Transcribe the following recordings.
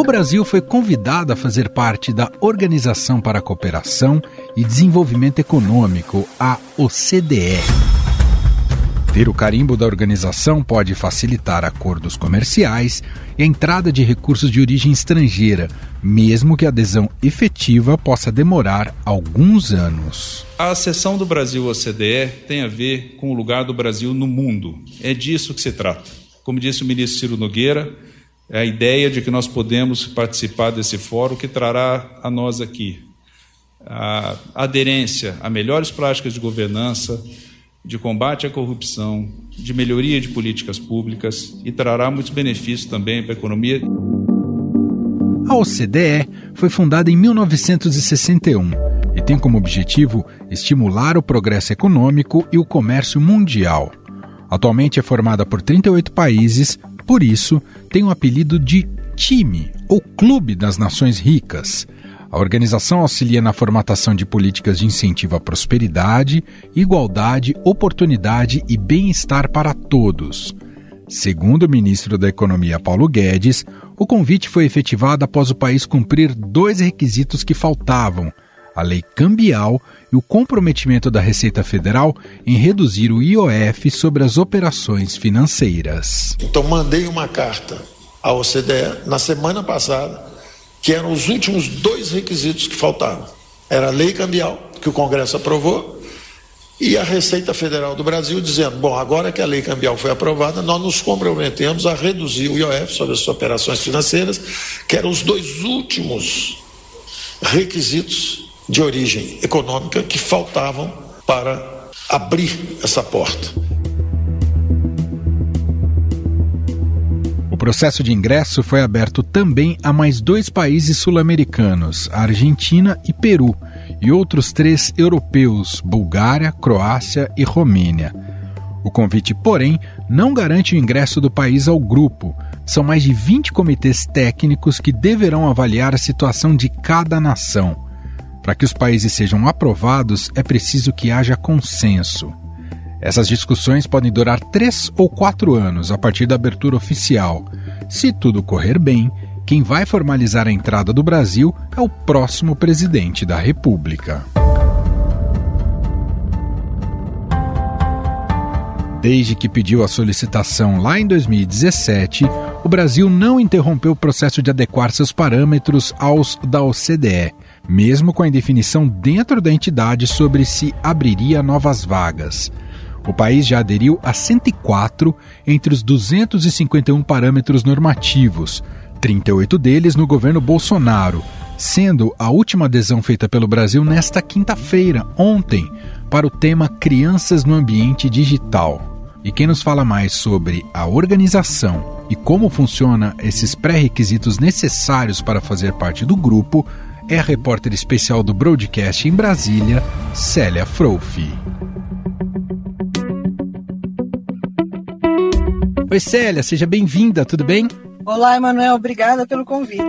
o Brasil foi convidado a fazer parte da Organização para a Cooperação e Desenvolvimento Econômico, a OCDE. Ter o carimbo da organização pode facilitar acordos comerciais e a entrada de recursos de origem estrangeira, mesmo que a adesão efetiva possa demorar alguns anos. A acessão do Brasil à OCDE tem a ver com o lugar do Brasil no mundo. É disso que se trata. Como disse o ministro Ciro Nogueira, é a ideia de que nós podemos participar desse fórum que trará a nós aqui a aderência a melhores práticas de governança, de combate à corrupção, de melhoria de políticas públicas e trará muitos benefícios também para a economia. A OCDE foi fundada em 1961 e tem como objetivo estimular o progresso econômico e o comércio mundial. Atualmente é formada por 38 países, por isso tem o apelido de time ou Clube das Nações Ricas. A organização auxilia na formatação de políticas de incentivo à prosperidade, igualdade, oportunidade e bem-estar para todos. Segundo o ministro da Economia Paulo Guedes, o convite foi efetivado após o país cumprir dois requisitos que faltavam: a lei cambial e o comprometimento da Receita Federal em reduzir o IOF sobre as operações financeiras. Então, mandei uma carta à OCDE na semana passada que eram os últimos dois requisitos que faltavam. Era a lei cambial, que o Congresso aprovou, e a Receita Federal do Brasil dizendo: bom, agora que a lei cambial foi aprovada, nós nos comprometemos a reduzir o IOF sobre as operações financeiras, que eram os dois últimos requisitos de origem econômica que faltavam para abrir essa porta. processo de ingresso foi aberto também a mais dois países sul-americanos, Argentina e Peru, e outros três europeus, Bulgária, Croácia e Romênia. O convite, porém, não garante o ingresso do país ao grupo. São mais de 20 comitês técnicos que deverão avaliar a situação de cada nação. Para que os países sejam aprovados, é preciso que haja consenso. Essas discussões podem durar três ou quatro anos a partir da abertura oficial. Se tudo correr bem, quem vai formalizar a entrada do Brasil é o próximo presidente da República. Desde que pediu a solicitação lá em 2017, o Brasil não interrompeu o processo de adequar seus parâmetros aos da OCDE, mesmo com a indefinição dentro da entidade sobre se abriria novas vagas. O país já aderiu a 104 entre os 251 parâmetros normativos, 38 deles no governo Bolsonaro, sendo a última adesão feita pelo Brasil nesta quinta-feira, ontem, para o tema Crianças no Ambiente Digital. E quem nos fala mais sobre a organização e como funciona esses pré-requisitos necessários para fazer parte do grupo é a repórter especial do Broadcast em Brasília, Célia Frofi. Oi, Célia, seja bem-vinda, tudo bem? Olá, Emanuel, obrigada pelo convite.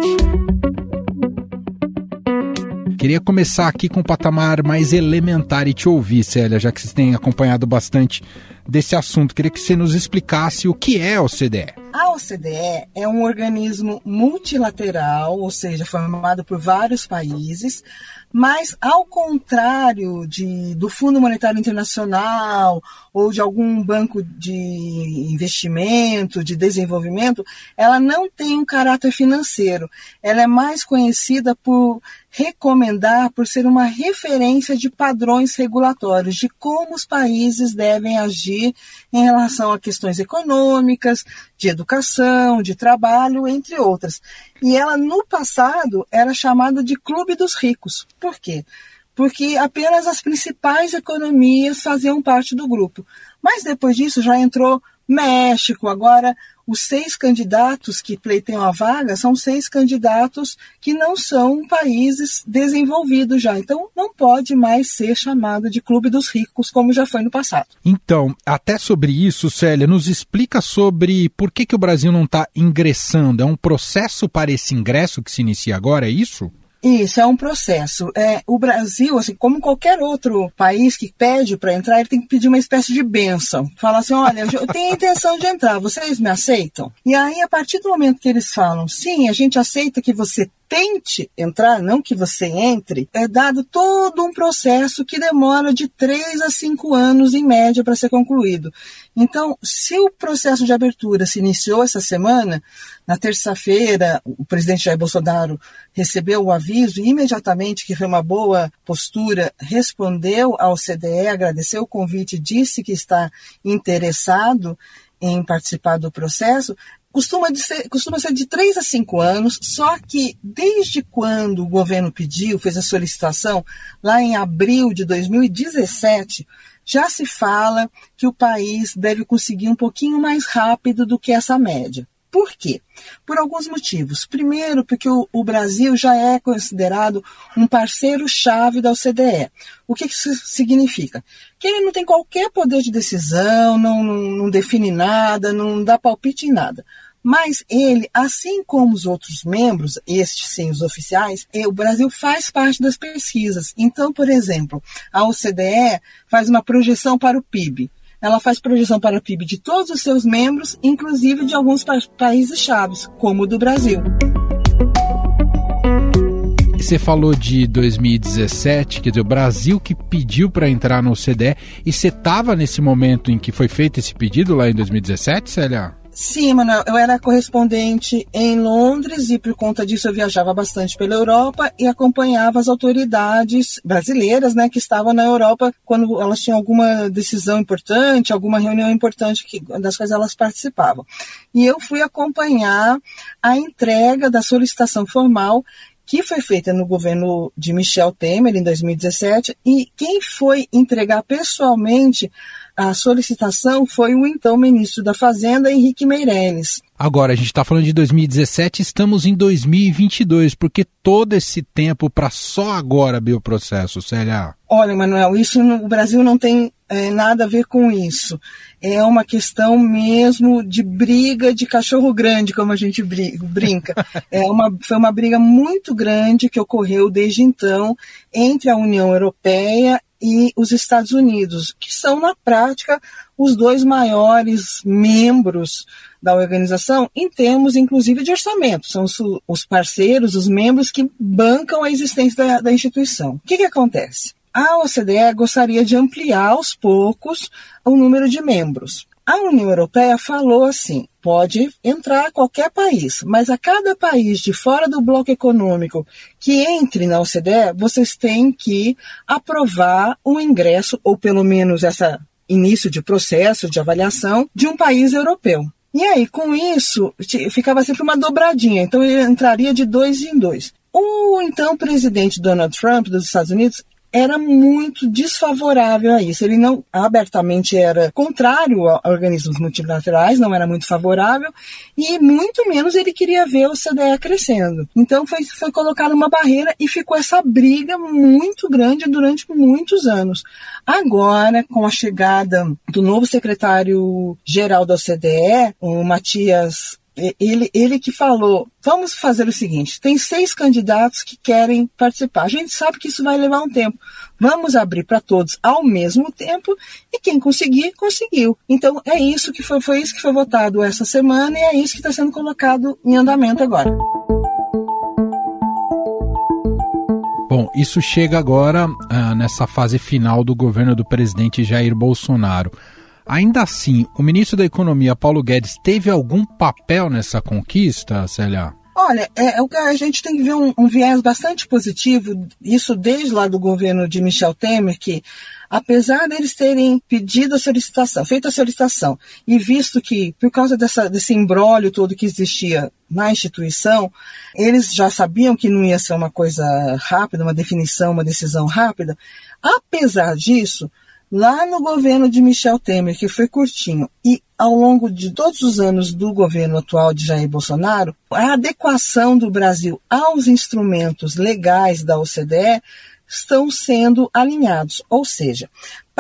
Queria começar aqui com um patamar mais elementar e te ouvir, Célia, já que você tem acompanhado bastante desse assunto. Queria que você nos explicasse o que é a OCDE. A OCDE é um organismo multilateral, ou seja, formado por vários países, mas ao contrário de, do Fundo Monetário Internacional ou de algum banco de investimento, de desenvolvimento, ela não tem um caráter financeiro. Ela é mais conhecida por recomendar, por ser uma referência de padrões regulatórios, de como os países devem agir em relação a questões econômicas, de educação, de trabalho, entre outras. E ela, no passado, era chamada de Clube dos Ricos. Por quê? Porque apenas as principais economias faziam parte do grupo. Mas depois disso já entrou México, agora os seis candidatos que pleiteiam a vaga são seis candidatos que não são países desenvolvidos já. Então, não pode mais ser chamado de Clube dos Ricos, como já foi no passado. Então, até sobre isso, Célia, nos explica sobre por que, que o Brasil não está ingressando. É um processo para esse ingresso que se inicia agora, é isso? Isso é um processo. É, o Brasil, assim, como qualquer outro país que pede para entrar, ele tem que pedir uma espécie de benção. Falar assim, olha, eu tenho a intenção de entrar, vocês me aceitam? E aí, a partir do momento que eles falam, sim, a gente aceita que você tente entrar, não que você entre, é dado todo um processo que demora de três a cinco anos em média para ser concluído. Então, se o processo de abertura se iniciou essa semana, na terça-feira, o presidente Jair Bolsonaro recebeu o aviso e imediatamente, que foi uma boa postura, respondeu ao CDE, agradeceu o convite, disse que está interessado em participar do processo, costuma, ser, costuma ser de 3 a 5 anos, só que desde quando o governo pediu, fez a solicitação, lá em abril de 2017, já se fala que o país deve conseguir um pouquinho mais rápido do que essa média. Por quê? Por alguns motivos. Primeiro, porque o, o Brasil já é considerado um parceiro-chave da OCDE. O que isso significa? Que ele não tem qualquer poder de decisão, não, não, não define nada, não dá palpite em nada. Mas ele, assim como os outros membros, estes sim, os oficiais, eh, o Brasil faz parte das pesquisas. Então, por exemplo, a OCDE faz uma projeção para o PIB ela faz projeção para o PIB de todos os seus membros, inclusive de alguns pa países chaves, como o do Brasil. Você falou de 2017, quer dizer, o Brasil que pediu para entrar no OCDE, e você estava nesse momento em que foi feito esse pedido lá em 2017, Célia? Sim, Manuel, eu era correspondente em Londres e por conta disso eu viajava bastante pela Europa e acompanhava as autoridades brasileiras, né, que estavam na Europa quando elas tinham alguma decisão importante, alguma reunião importante que, das quais elas participavam. E eu fui acompanhar a entrega da solicitação formal que foi feita no governo de Michel Temer em 2017 e quem foi entregar pessoalmente a solicitação foi o então ministro da Fazenda, Henrique Meirelles. Agora, a gente está falando de 2017, estamos em 2022, porque todo esse tempo para só agora abrir o processo, Célia? Olha, Manuel, isso no Brasil não tem é, nada a ver com isso. É uma questão mesmo de briga de cachorro grande, como a gente brinca. É uma, foi uma briga muito grande que ocorreu desde então entre a União Europeia e os Estados Unidos, que são, na prática, os dois maiores membros da organização em termos, inclusive, de orçamento. São os parceiros, os membros que bancam a existência da, da instituição. O que, que acontece? A OCDE gostaria de ampliar aos poucos o número de membros. A União Europeia falou assim: pode entrar qualquer país, mas a cada país de fora do bloco econômico que entre na OCDE, vocês têm que aprovar o ingresso, ou pelo menos esse início de processo de avaliação, de um país europeu. E aí, com isso, ficava sempre uma dobradinha, então ele entraria de dois em dois. O então presidente Donald Trump dos Estados Unidos era muito desfavorável a isso. Ele não abertamente era contrário a organismos multilaterais, não era muito favorável, e muito menos ele queria ver o CDE crescendo. Então foi, foi colocada uma barreira e ficou essa briga muito grande durante muitos anos. Agora, com a chegada do novo secretário-geral da OCDE, o Matias ele, ele que falou: vamos fazer o seguinte: tem seis candidatos que querem participar. A gente sabe que isso vai levar um tempo. Vamos abrir para todos ao mesmo tempo e quem conseguir, conseguiu. Então é isso que foi, foi isso que foi votado essa semana e é isso que está sendo colocado em andamento agora. Bom, isso chega agora uh, nessa fase final do governo do presidente Jair Bolsonaro. Ainda assim, o ministro da Economia, Paulo Guedes, teve algum papel nessa conquista, Célia? Olha, é, é, a gente tem que ver um, um, viés bastante positivo, isso desde lá do governo de Michel Temer, que apesar deles terem pedido a solicitação, feito a solicitação, e visto que, por causa dessa, desse embrólio todo que existia na instituição, eles já sabiam que não ia ser uma coisa rápida, uma definição, uma decisão rápida, apesar disso, lá no governo de Michel Temer, que foi curtinho, e ao longo de todos os anos do governo atual de Jair Bolsonaro, a adequação do Brasil aos instrumentos legais da OCDE estão sendo alinhados. Ou seja,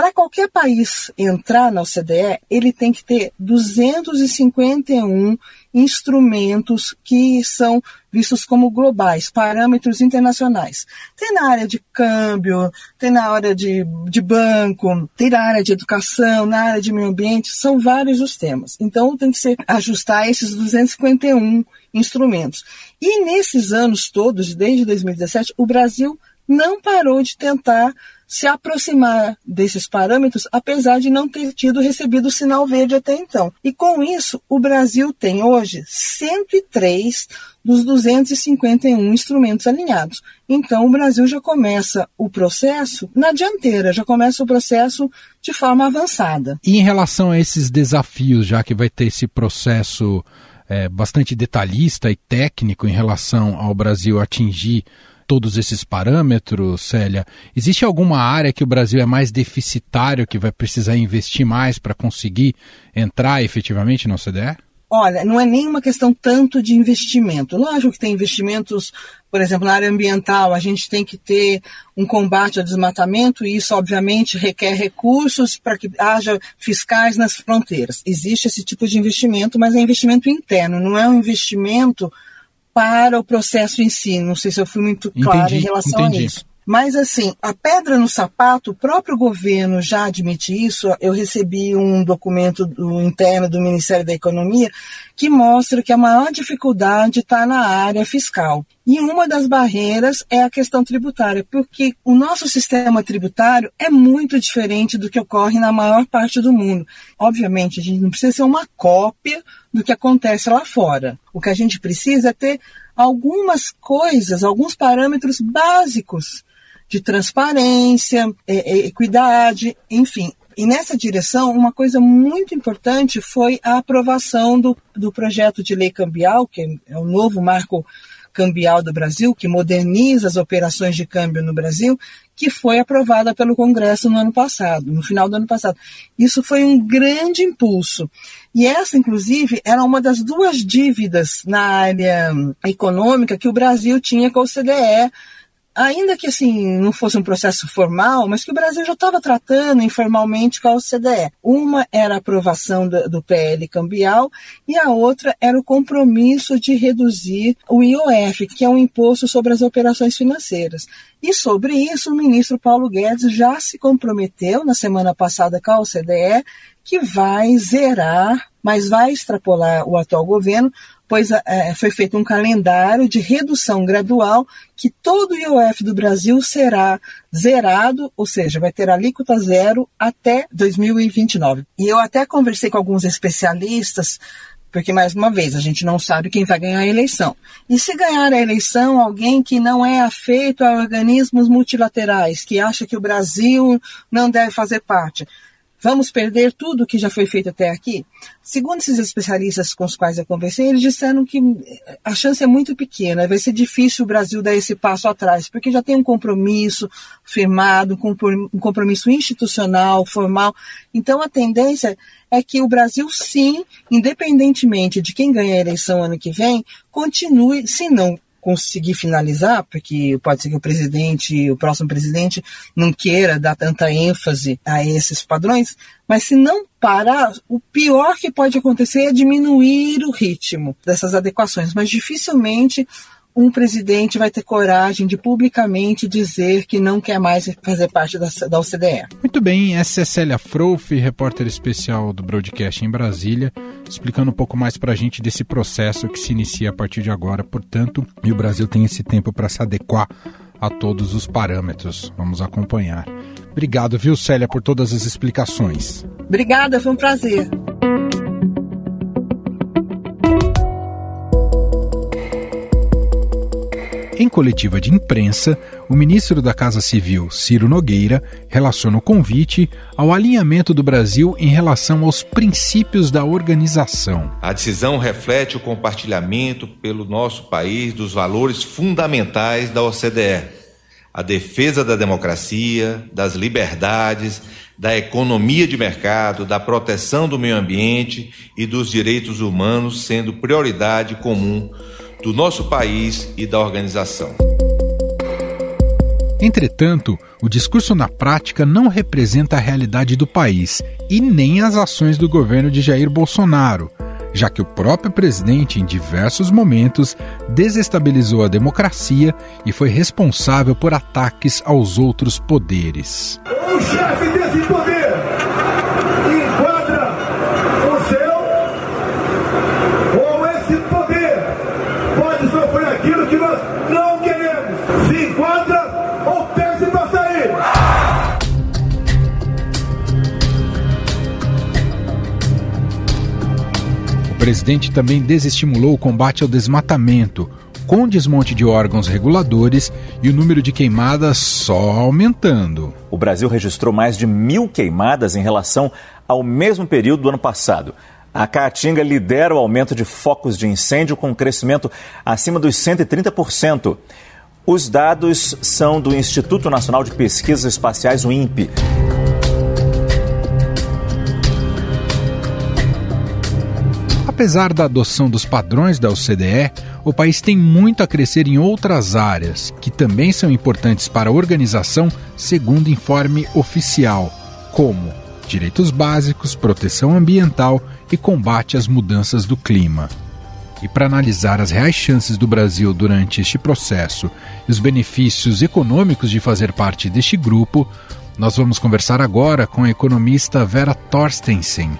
Para qualquer país entrar na OCDE, ele tem que ter 251 instrumentos que são vistos como globais, parâmetros internacionais. Tem na área de câmbio, tem na área de, de banco, tem na área de educação, na área de meio ambiente, são vários os temas. Então tem que se ajustar esses 251 instrumentos. E nesses anos todos, desde 2017, o Brasil não parou de tentar se aproximar desses parâmetros, apesar de não ter tido recebido sinal verde até então. E com isso, o Brasil tem hoje 103 dos 251 instrumentos alinhados. Então, o Brasil já começa o processo na dianteira, já começa o processo de forma avançada. E em relação a esses desafios, já que vai ter esse processo é, bastante detalhista e técnico em relação ao Brasil atingir todos esses parâmetros, Célia? Existe alguma área que o Brasil é mais deficitário, que vai precisar investir mais para conseguir entrar efetivamente na OCDE? Olha, não é nenhuma questão tanto de investimento. Lógico que tem investimentos, por exemplo, na área ambiental, a gente tem que ter um combate ao desmatamento e isso, obviamente, requer recursos para que haja fiscais nas fronteiras. Existe esse tipo de investimento, mas é investimento interno, não é um investimento para o processo em si. Não sei se eu fui muito claro em relação entendi. a isso. Mas, assim, a pedra no sapato, o próprio governo já admite isso. Eu recebi um documento do, interno do Ministério da Economia que mostra que a maior dificuldade está na área fiscal. E uma das barreiras é a questão tributária, porque o nosso sistema tributário é muito diferente do que ocorre na maior parte do mundo. Obviamente, a gente não precisa ser uma cópia do que acontece lá fora. O que a gente precisa é ter algumas coisas, alguns parâmetros básicos de transparência, é, é, equidade, enfim. E nessa direção, uma coisa muito importante foi a aprovação do, do projeto de lei cambial, que é o novo marco cambial do Brasil, que moderniza as operações de câmbio no Brasil, que foi aprovada pelo Congresso no ano passado, no final do ano passado. Isso foi um grande impulso. E essa, inclusive, era uma das duas dívidas na área econômica que o Brasil tinha com a OCDE ainda que assim não fosse um processo formal, mas que o Brasil já estava tratando informalmente com a OCDE. Uma era a aprovação do, do, PL cambial e a outra era o compromisso de reduzir o IOF, que é um imposto sobre as operações financeiras. E sobre isso, o ministro Paulo Guedes já se comprometeu na semana passada com a OCDE que vai zerar, mas vai extrapolar o atual governo, pois é, foi feito um calendário de redução gradual que todo o IOF do Brasil será zerado, ou seja, vai ter alíquota zero até 2029. E eu até conversei com alguns especialistas porque, mais uma vez, a gente não sabe quem vai ganhar a eleição. E se ganhar a eleição alguém que não é afeito a organismos multilaterais, que acha que o Brasil não deve fazer parte, Vamos perder tudo que já foi feito até aqui? Segundo esses especialistas com os quais eu conversei, eles disseram que a chance é muito pequena, vai ser difícil o Brasil dar esse passo atrás, porque já tem um compromisso firmado, um compromisso institucional, formal. Então a tendência é que o Brasil, sim, independentemente de quem ganhar a eleição ano que vem, continue, se não conseguir finalizar, porque pode ser que o presidente, o próximo presidente, não queira dar tanta ênfase a esses padrões, mas se não parar, o pior que pode acontecer é diminuir o ritmo dessas adequações, mas dificilmente um presidente vai ter coragem de publicamente dizer que não quer mais fazer parte da, da OCDE. Muito bem, essa é Célia Frouf, repórter especial do Broadcast em Brasília, explicando um pouco mais para a gente desse processo que se inicia a partir de agora, portanto, e o Brasil tem esse tempo para se adequar a todos os parâmetros. Vamos acompanhar. Obrigado, viu, Célia, por todas as explicações. Obrigada, foi um prazer. Em coletiva de imprensa, o ministro da Casa Civil, Ciro Nogueira, relaciona o convite ao alinhamento do Brasil em relação aos princípios da organização. A decisão reflete o compartilhamento pelo nosso país dos valores fundamentais da OCDE: a defesa da democracia, das liberdades, da economia de mercado, da proteção do meio ambiente e dos direitos humanos sendo prioridade comum do nosso país e da organização. Entretanto, o discurso na prática não representa a realidade do país e nem as ações do governo de Jair Bolsonaro, já que o próprio presidente, em diversos momentos, desestabilizou a democracia e foi responsável por ataques aos outros poderes. O chefe desse poder presidente também desestimulou o combate ao desmatamento, com desmonte de órgãos reguladores e o número de queimadas só aumentando. O Brasil registrou mais de mil queimadas em relação ao mesmo período do ano passado. A Caatinga lidera o aumento de focos de incêndio com um crescimento acima dos 130%. Os dados são do Instituto Nacional de Pesquisas Espaciais, o INPE. Apesar da adoção dos padrões da OCDE, o país tem muito a crescer em outras áreas, que também são importantes para a organização, segundo informe oficial, como direitos básicos, proteção ambiental e combate às mudanças do clima. E para analisar as reais chances do Brasil durante este processo e os benefícios econômicos de fazer parte deste grupo, nós vamos conversar agora com a economista Vera Torstensen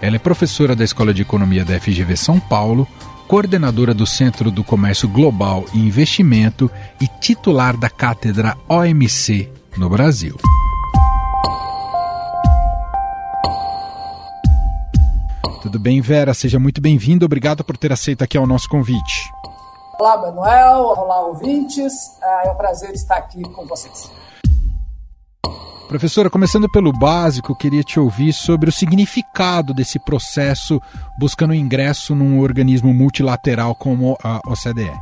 ela é professora da Escola de Economia da FGV São Paulo, coordenadora do Centro do Comércio Global e Investimento e titular da cátedra OMC no Brasil. Tudo bem, Vera? Seja muito bem-vindo. Obrigado por ter aceito aqui ao nosso convite. Olá, Manuel. Olá, ouvintes. Ah, é um prazer estar aqui com vocês. Professora, começando pelo básico, queria te ouvir sobre o significado desse processo buscando ingresso num organismo multilateral como a OCDE.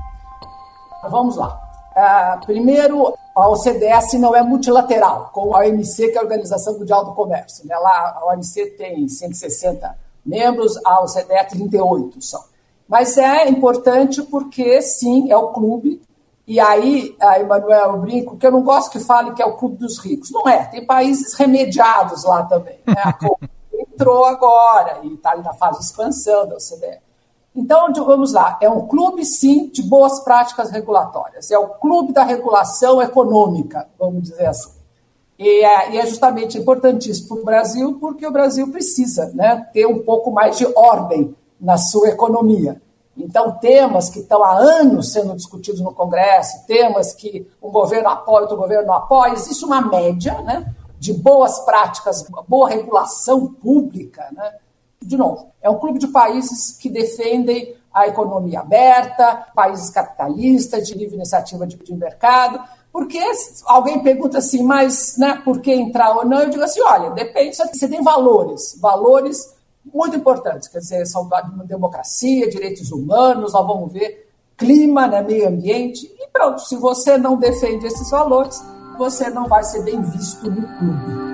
Vamos lá. Uh, primeiro, a OCDE não é multilateral, como a OMC, que é a Organização Mundial do Comércio. Né? Lá, a OMC tem 160 membros, a OCDE 38 são. Mas é importante porque, sim, é o clube e aí, a Emanuel, eu brinco que eu não gosto que fale que é o clube dos ricos. Não é, tem países remediados lá também. Né? A entrou agora e está na fase de expansão da OCDE. Então, vamos lá, é um clube, sim, de boas práticas regulatórias. É o clube da regulação econômica, vamos dizer assim. E é, e é justamente importantíssimo para o Brasil, porque o Brasil precisa né, ter um pouco mais de ordem na sua economia. Então, temas que estão há anos sendo discutidos no Congresso, temas que um governo apoia, outro governo não apoia, existe uma média né, de boas práticas, boa regulação pública. Né? De novo, é um clube de países que defendem a economia aberta, países capitalistas, de livre iniciativa de, de mercado. Porque alguém pergunta assim, mas né, por que entrar ou não? Eu digo assim: olha, depende, você tem valores, valores muito importantes, quer dizer, são democracia, direitos humanos, nós vamos ver clima, né, meio ambiente, e pronto, se você não defende esses valores, você não vai ser bem visto no clube.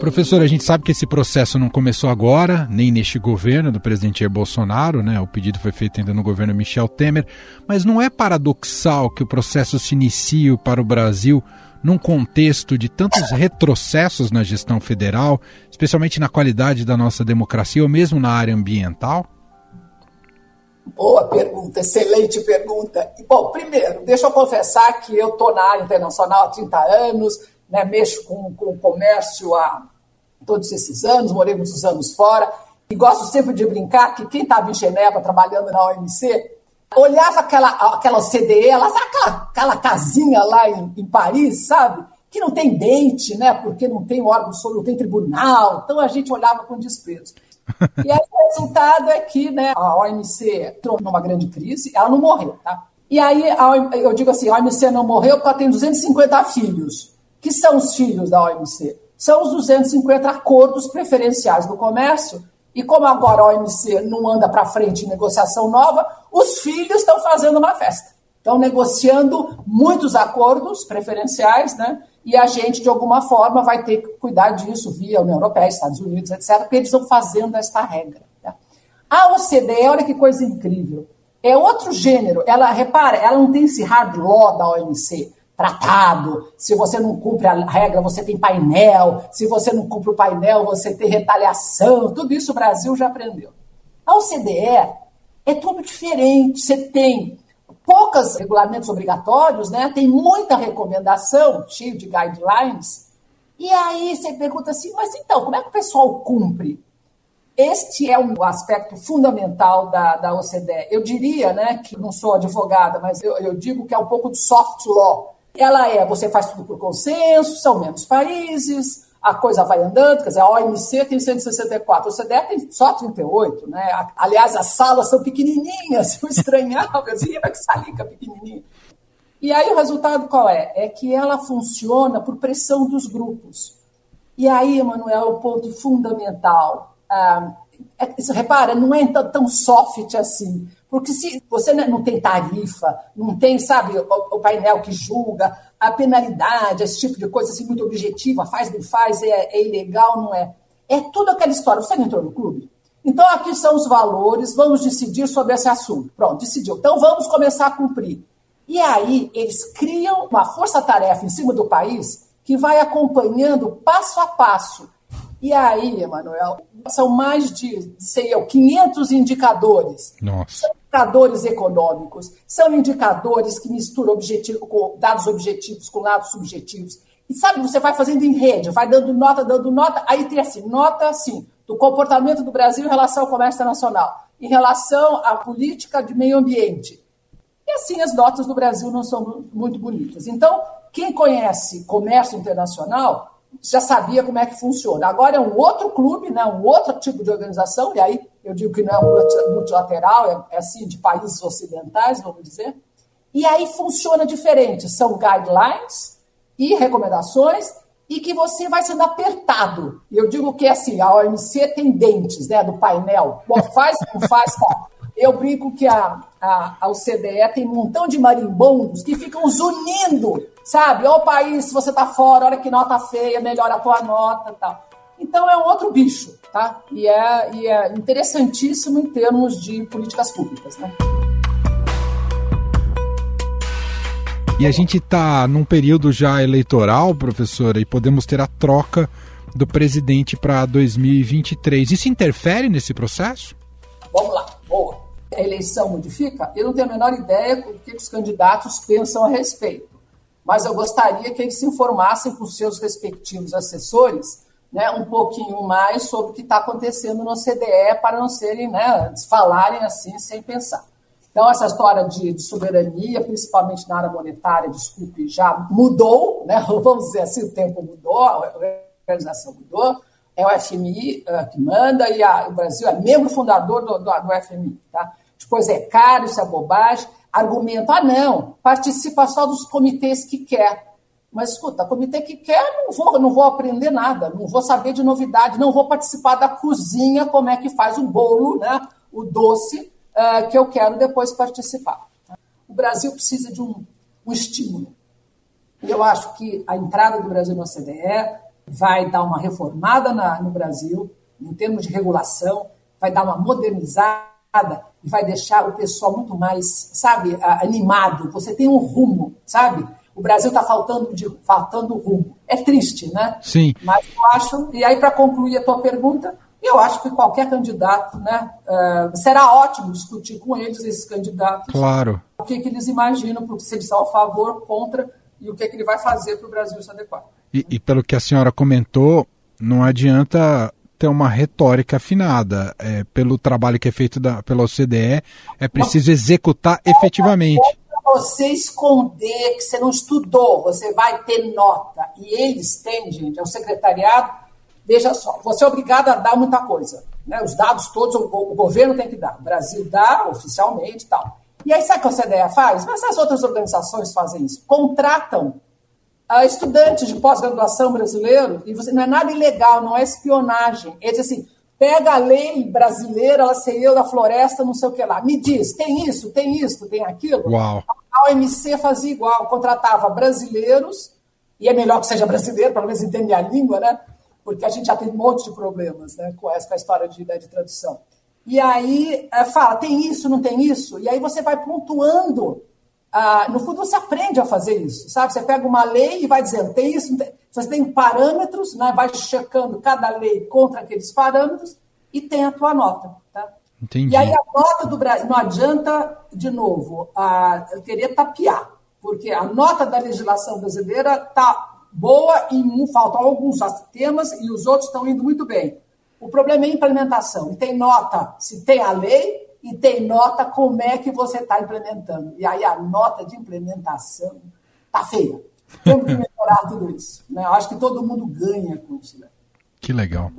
Professor, a gente sabe que esse processo não começou agora, nem neste governo do presidente Jair Bolsonaro, né? O pedido foi feito ainda no governo Michel Temer, mas não é paradoxal que o processo se inicie para o Brasil num contexto de tantos retrocessos na gestão federal, especialmente na qualidade da nossa democracia ou mesmo na área ambiental? Boa pergunta, excelente pergunta. Bom, primeiro, deixa eu confessar que eu estou na área internacional há 30 anos, né, mexo com, com o comércio há todos esses anos, morei muitos anos fora, e gosto sempre de brincar que quem estava em Genebra trabalhando na OMC olhava aquela, aquela CDE, elas, aquela, aquela casinha lá em, em, Paris, sabe? Que não tem dente, né? Porque não tem órgão, não tem tribunal. Então a gente olhava com desprezo. E aí o resultado é que né, a OMC entrou numa grande crise, ela não morreu, tá? E aí eu digo assim, a OMC não morreu porque ela tem 250 filhos. Que são os filhos da OMC? São os 250 acordos preferenciais do comércio e como agora a OMC não anda para frente em negociação nova, os filhos estão fazendo uma festa. Estão negociando muitos acordos preferenciais, né? E a gente, de alguma forma, vai ter que cuidar disso via União Europeia, Estados Unidos, etc., porque eles estão fazendo esta regra. Tá? A OCDE, olha que coisa incrível. É outro gênero. Ela, repara, ela não tem esse hard law da OMC, tratado. Se você não cumpre a regra, você tem painel. Se você não cumpre o painel, você tem retaliação. Tudo isso o Brasil já aprendeu. A OCDE é tudo diferente. Você tem poucos regulamentos obrigatórios, né? tem muita recomendação, cheio de guidelines. E aí você pergunta assim, mas então, como é que o pessoal cumpre? Este é um aspecto fundamental da, da OCDE. Eu diria, né, que não sou advogada, mas eu, eu digo que é um pouco de soft law. Ela é, você faz tudo por consenso, são menos países, a coisa vai andando, quer dizer, a OMC tem 164, a OCDE tem só 38, né? Aliás, as salas são pequenininhas, eu estranhava, eu dizia, que salica pequenininha. E aí o resultado qual é? É que ela funciona por pressão dos grupos. E aí, Emanuel, o ponto fundamental ah, é, repara, não é tão soft assim. Porque se você não tem tarifa, não tem, sabe, o, painel que julga, a penalidade, esse tipo de coisa assim, muito objetiva, faz, não faz, é, é ilegal, não é. É toda aquela história. Você não entrou no clube? Então, aqui são os valores, vamos decidir sobre esse assunto. Pronto, decidiu. Então, vamos começar a cumprir. E aí, eles criam uma força-tarefa em cima do país que vai acompanhando passo a passo e aí, Emanuel, são mais de, sei eu, 500 indicadores. Nossa. São indicadores econômicos, são indicadores que misturam objetivo, dados objetivos com dados subjetivos. E sabe, você vai fazendo em rede, vai dando nota, dando nota, aí tem assim, nota assim, do comportamento do Brasil em relação ao comércio internacional, em relação à política de meio ambiente. E assim as notas do Brasil não são muito bonitas. Então, quem conhece comércio internacional já sabia como é que funciona. Agora é um outro clube, né, um outro tipo de organização, e aí eu digo que não é multilateral, é, é assim, de países ocidentais, vamos dizer. E aí funciona diferente. São guidelines e recomendações e que você vai sendo apertado. Eu digo que assim, a OMC tem dentes, né, do painel. Bom, faz, não faz, tá. Eu brinco que a, a, a OCDE tem um montão de marimbondos que ficam zunindo sabe? Ó, o país, se você tá fora, olha que nota feia, melhora a tua nota e tal. Então é um outro bicho, tá? E é, e é interessantíssimo em termos de políticas públicas, né? E a gente está num período já eleitoral, professora, e podemos ter a troca do presidente para 2023. Isso interfere nesse processo? Vamos lá, boa. A eleição modifica? Eu não tenho a menor ideia do que os candidatos pensam a respeito mas eu gostaria que eles se informassem com seus respectivos assessores né, um pouquinho mais sobre o que está acontecendo no CDE para não serem, né, falarem assim sem pensar. Então, essa história de, de, soberania, principalmente na área monetária, desculpe, já mudou, né? vamos dizer assim, o tempo mudou, a organização mudou, é o FMI uh, que manda e a, o Brasil é membro fundador do, do, do FMI. Tá? Depois é caro, isso é bobagem argumento, ah, não, participa só dos comitês que quer. Mas escuta, comitê que quer, não vou, não vou aprender nada, não vou saber de novidade, não vou participar da cozinha, como é que faz o bolo, né, o doce, uh, que eu quero depois participar. O Brasil precisa de um, um estímulo. Eu acho que a entrada do Brasil na OCDE vai dar uma reformada na, no Brasil, em termos de regulação, vai dar uma modernizada e vai deixar o pessoal muito mais, sabe, animado. Você tem um rumo, sabe? O Brasil está faltando de faltando rumo. É triste, né? Sim. Mas eu acho, e aí para concluir a tua pergunta, eu acho que qualquer candidato, né, uh, será ótimo discutir com eles esses candidatos. Claro. O que, que eles imaginam, porque se eles são a favor, contra e o que, que ele vai fazer para o Brasil se adequar. E, e pelo que a senhora comentou, não adianta ter uma retórica afinada. É, pelo trabalho que é feito da, pela OCDE, é preciso executar efetivamente. Você esconder que você não estudou, você vai ter nota. E eles têm, gente, é o secretariado. Veja só, você é obrigado a dar muita coisa. Né? Os dados todos, o, o governo tem que dar. O Brasil dá oficialmente e tal. E aí, sabe o que a OCDE faz? Mas as outras organizações fazem isso. Contratam uh, estudantes de pós-graduação brasileiro, e você, não é nada ilegal, não é espionagem. Ele diz assim: pega a lei brasileira, ela saiu da floresta, não sei o que lá. Me diz, tem isso, tem isso, tem aquilo? Uau. A OMC fazia igual, contratava brasileiros, e é melhor que seja brasileiro, pelo menos entender a língua, né? Porque a gente já tem um monte de problemas né, com essa história de, né, de tradução. e aí é, fala, tem isso, não tem isso? E aí você vai pontuando. Ah, no fundo, você aprende a fazer isso, sabe? Você pega uma lei e vai dizendo, tem isso, tem... você tem parâmetros, né? vai checando cada lei contra aqueles parâmetros e tem a tua nota. Tá? Entendi. E aí a nota do Brasil, não adianta, de novo, a, eu queria tapear, porque a nota da legislação brasileira está boa e faltam alguns temas e os outros estão indo muito bem. O problema é a implementação. E tem nota se tem a lei e tem nota como é que você está implementando. E aí a nota de implementação está feia. Temos que melhorar tudo isso. Né? Eu acho que todo mundo ganha com isso. Né? Que legal.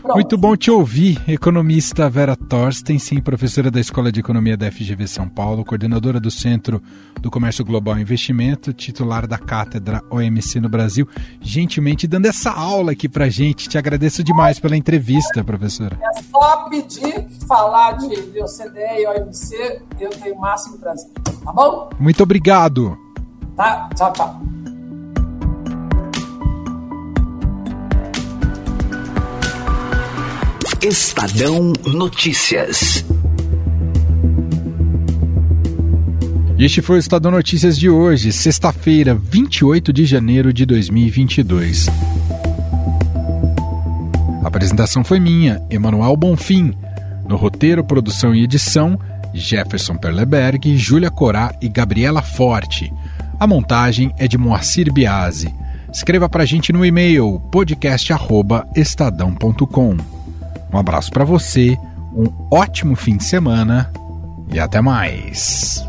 Pronto. Muito bom te ouvir, economista Vera Thorsten, professora da Escola de Economia da FGV São Paulo, coordenadora do Centro do Comércio Global e Investimento, titular da cátedra OMC no Brasil, gentilmente dando essa aula aqui pra gente. Te agradeço demais pela entrevista, professora. É só pedir falar de, de OCDE e OMC, eu tenho o máximo prazer. Tá bom? Muito obrigado. Tá, tchau, tchau. Estadão Notícias. Este foi o Estadão Notícias de hoje, sexta-feira, 28 de janeiro de 2022. A apresentação foi minha, Emanuel Bonfim. No roteiro, produção e edição, Jefferson Perleberg, Júlia Corá e Gabriela Forte. A montagem é de Moacir Biasi. Escreva para a gente no e-mail podcast@estadão.com. Um abraço para você, um ótimo fim de semana e até mais.